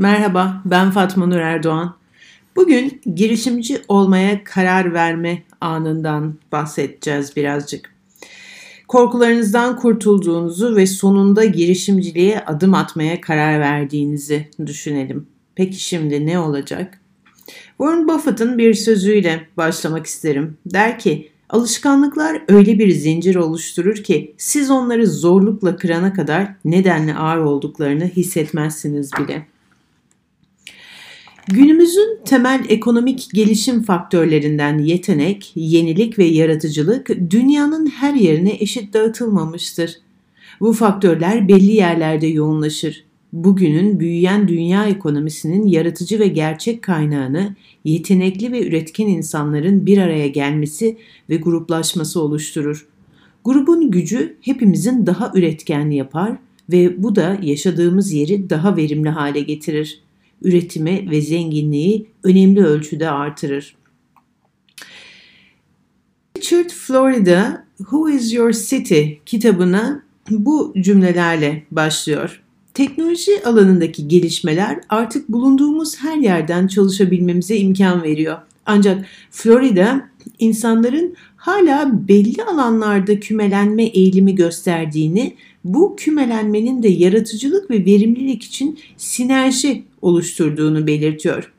Merhaba, ben Fatma Nur Erdoğan. Bugün girişimci olmaya karar verme anından bahsedeceğiz birazcık. Korkularınızdan kurtulduğunuzu ve sonunda girişimciliğe adım atmaya karar verdiğinizi düşünelim. Peki şimdi ne olacak? Warren Buffett'ın bir sözüyle başlamak isterim. Der ki, alışkanlıklar öyle bir zincir oluşturur ki siz onları zorlukla kırana kadar nedenle ağır olduklarını hissetmezsiniz bile. Günümüzün temel ekonomik gelişim faktörlerinden yetenek, yenilik ve yaratıcılık dünyanın her yerine eşit dağıtılmamıştır. Bu faktörler belli yerlerde yoğunlaşır. Bugünün büyüyen dünya ekonomisinin yaratıcı ve gerçek kaynağını yetenekli ve üretken insanların bir araya gelmesi ve gruplaşması oluşturur. Grubun gücü hepimizin daha üretken yapar ve bu da yaşadığımız yeri daha verimli hale getirir üretimi ve zenginliği önemli ölçüde artırır. Richard Florida Who is Your City kitabına bu cümlelerle başlıyor. Teknoloji alanındaki gelişmeler artık bulunduğumuz her yerden çalışabilmemize imkan veriyor. Ancak Florida insanların hala belli alanlarda kümelenme eğilimi gösterdiğini, bu kümelenmenin de yaratıcılık ve verimlilik için sinerji oluşturduğunu belirtiyor.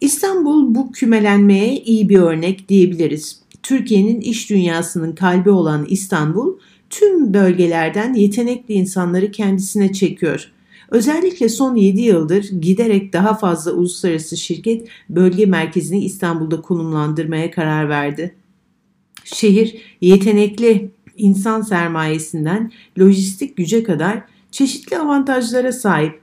İstanbul bu kümelenmeye iyi bir örnek diyebiliriz. Türkiye'nin iş dünyasının kalbi olan İstanbul tüm bölgelerden yetenekli insanları kendisine çekiyor. Özellikle son 7 yıldır giderek daha fazla uluslararası şirket bölge merkezini İstanbul'da konumlandırmaya karar verdi. Şehir yetenekli insan sermayesinden lojistik güce kadar çeşitli avantajlara sahip.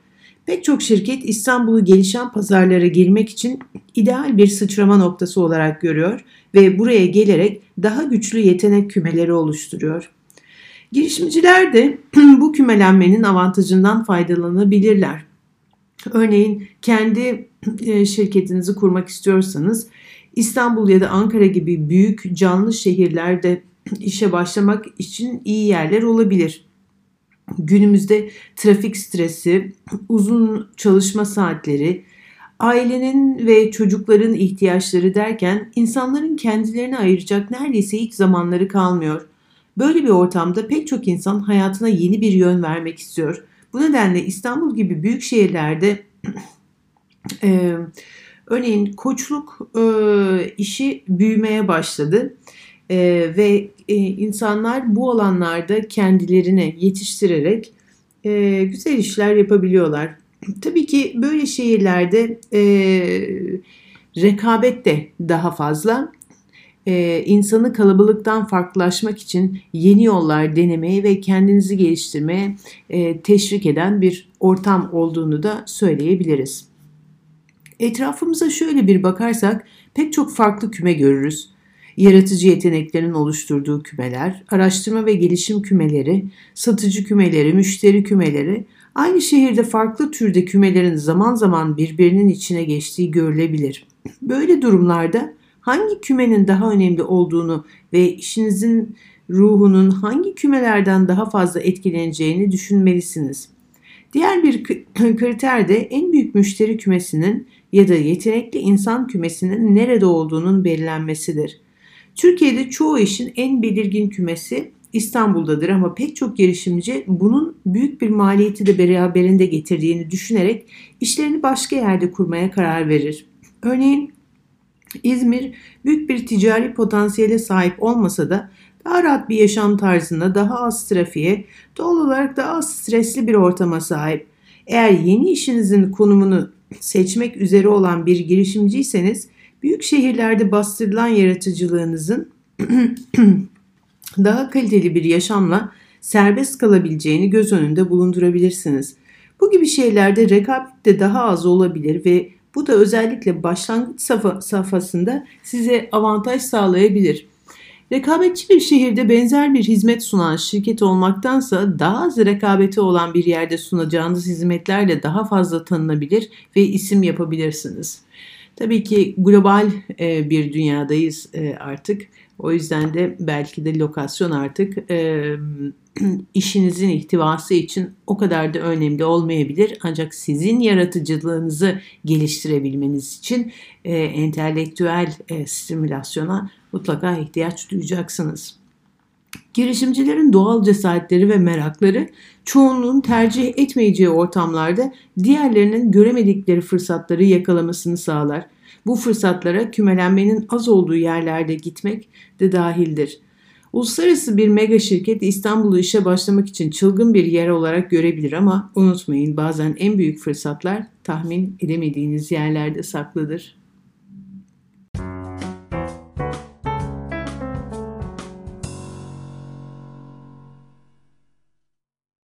Pek çok şirket İstanbul'u gelişen pazarlara girmek için ideal bir sıçrama noktası olarak görüyor ve buraya gelerek daha güçlü yetenek kümeleri oluşturuyor. Girişimciler de bu kümelenmenin avantajından faydalanabilirler. Örneğin kendi e, şirketinizi kurmak istiyorsanız İstanbul ya da Ankara gibi büyük canlı şehirlerde işe başlamak için iyi yerler olabilir. Günümüzde trafik stresi, uzun çalışma saatleri, ailenin ve çocukların ihtiyaçları derken insanların kendilerine ayıracak neredeyse hiç zamanları kalmıyor. Böyle bir ortamda pek çok insan hayatına yeni bir yön vermek istiyor. Bu nedenle İstanbul gibi büyük şehirlerde e, örneğin koçluk e, işi büyümeye başladı e, ve e, insanlar bu alanlarda kendilerini yetiştirerek e, güzel işler yapabiliyorlar. Tabii ki böyle şehirlerde e, rekabet de daha fazla e, insanı kalabalıktan farklılaşmak için yeni yollar denemeye ve kendinizi geliştirmeye e, teşvik eden bir ortam olduğunu da söyleyebiliriz. Etrafımıza şöyle bir bakarsak pek çok farklı küme görürüz. Yaratıcı yeteneklerin oluşturduğu kümeler, araştırma ve gelişim kümeleri, satıcı kümeleri, müşteri kümeleri, aynı şehirde farklı türde kümelerin zaman zaman birbirinin içine geçtiği görülebilir. Böyle durumlarda hangi kümenin daha önemli olduğunu ve işinizin ruhunun hangi kümelerden daha fazla etkileneceğini düşünmelisiniz. Diğer bir kriter de en büyük müşteri kümesinin ya da yetenekli insan kümesinin nerede olduğunun belirlenmesidir. Türkiye'de çoğu işin en belirgin kümesi İstanbul'dadır ama pek çok girişimci bunun büyük bir maliyeti de beraberinde getirdiğini düşünerek işlerini başka yerde kurmaya karar verir. Örneğin İzmir büyük bir ticari potansiyele sahip olmasa da daha rahat bir yaşam tarzında daha az trafiğe, doğal olarak daha az stresli bir ortama sahip. Eğer yeni işinizin konumunu seçmek üzere olan bir girişimciyseniz büyük şehirlerde bastırılan yaratıcılığınızın daha kaliteli bir yaşamla serbest kalabileceğini göz önünde bulundurabilirsiniz. Bu gibi şeylerde rekabet de daha az olabilir ve bu da özellikle başlangıç safhasında size avantaj sağlayabilir. Rekabetçi bir şehirde benzer bir hizmet sunan şirket olmaktansa daha az rekabeti olan bir yerde sunacağınız hizmetlerle daha fazla tanınabilir ve isim yapabilirsiniz. Tabii ki global e, bir dünyadayız e, artık. O yüzden de belki de lokasyon artık e, işinizin ihtivası için o kadar da önemli olmayabilir. Ancak sizin yaratıcılığınızı geliştirebilmeniz için entelektüel stimülasyona mutlaka ihtiyaç duyacaksınız. Girişimcilerin doğal cesaretleri ve merakları çoğunluğun tercih etmeyeceği ortamlarda diğerlerinin göremedikleri fırsatları yakalamasını sağlar. Bu fırsatlara kümelenmenin az olduğu yerlerde gitmek de dahildir. Uluslararası bir mega şirket İstanbul'u işe başlamak için çılgın bir yer olarak görebilir ama unutmayın bazen en büyük fırsatlar tahmin edemediğiniz yerlerde saklıdır.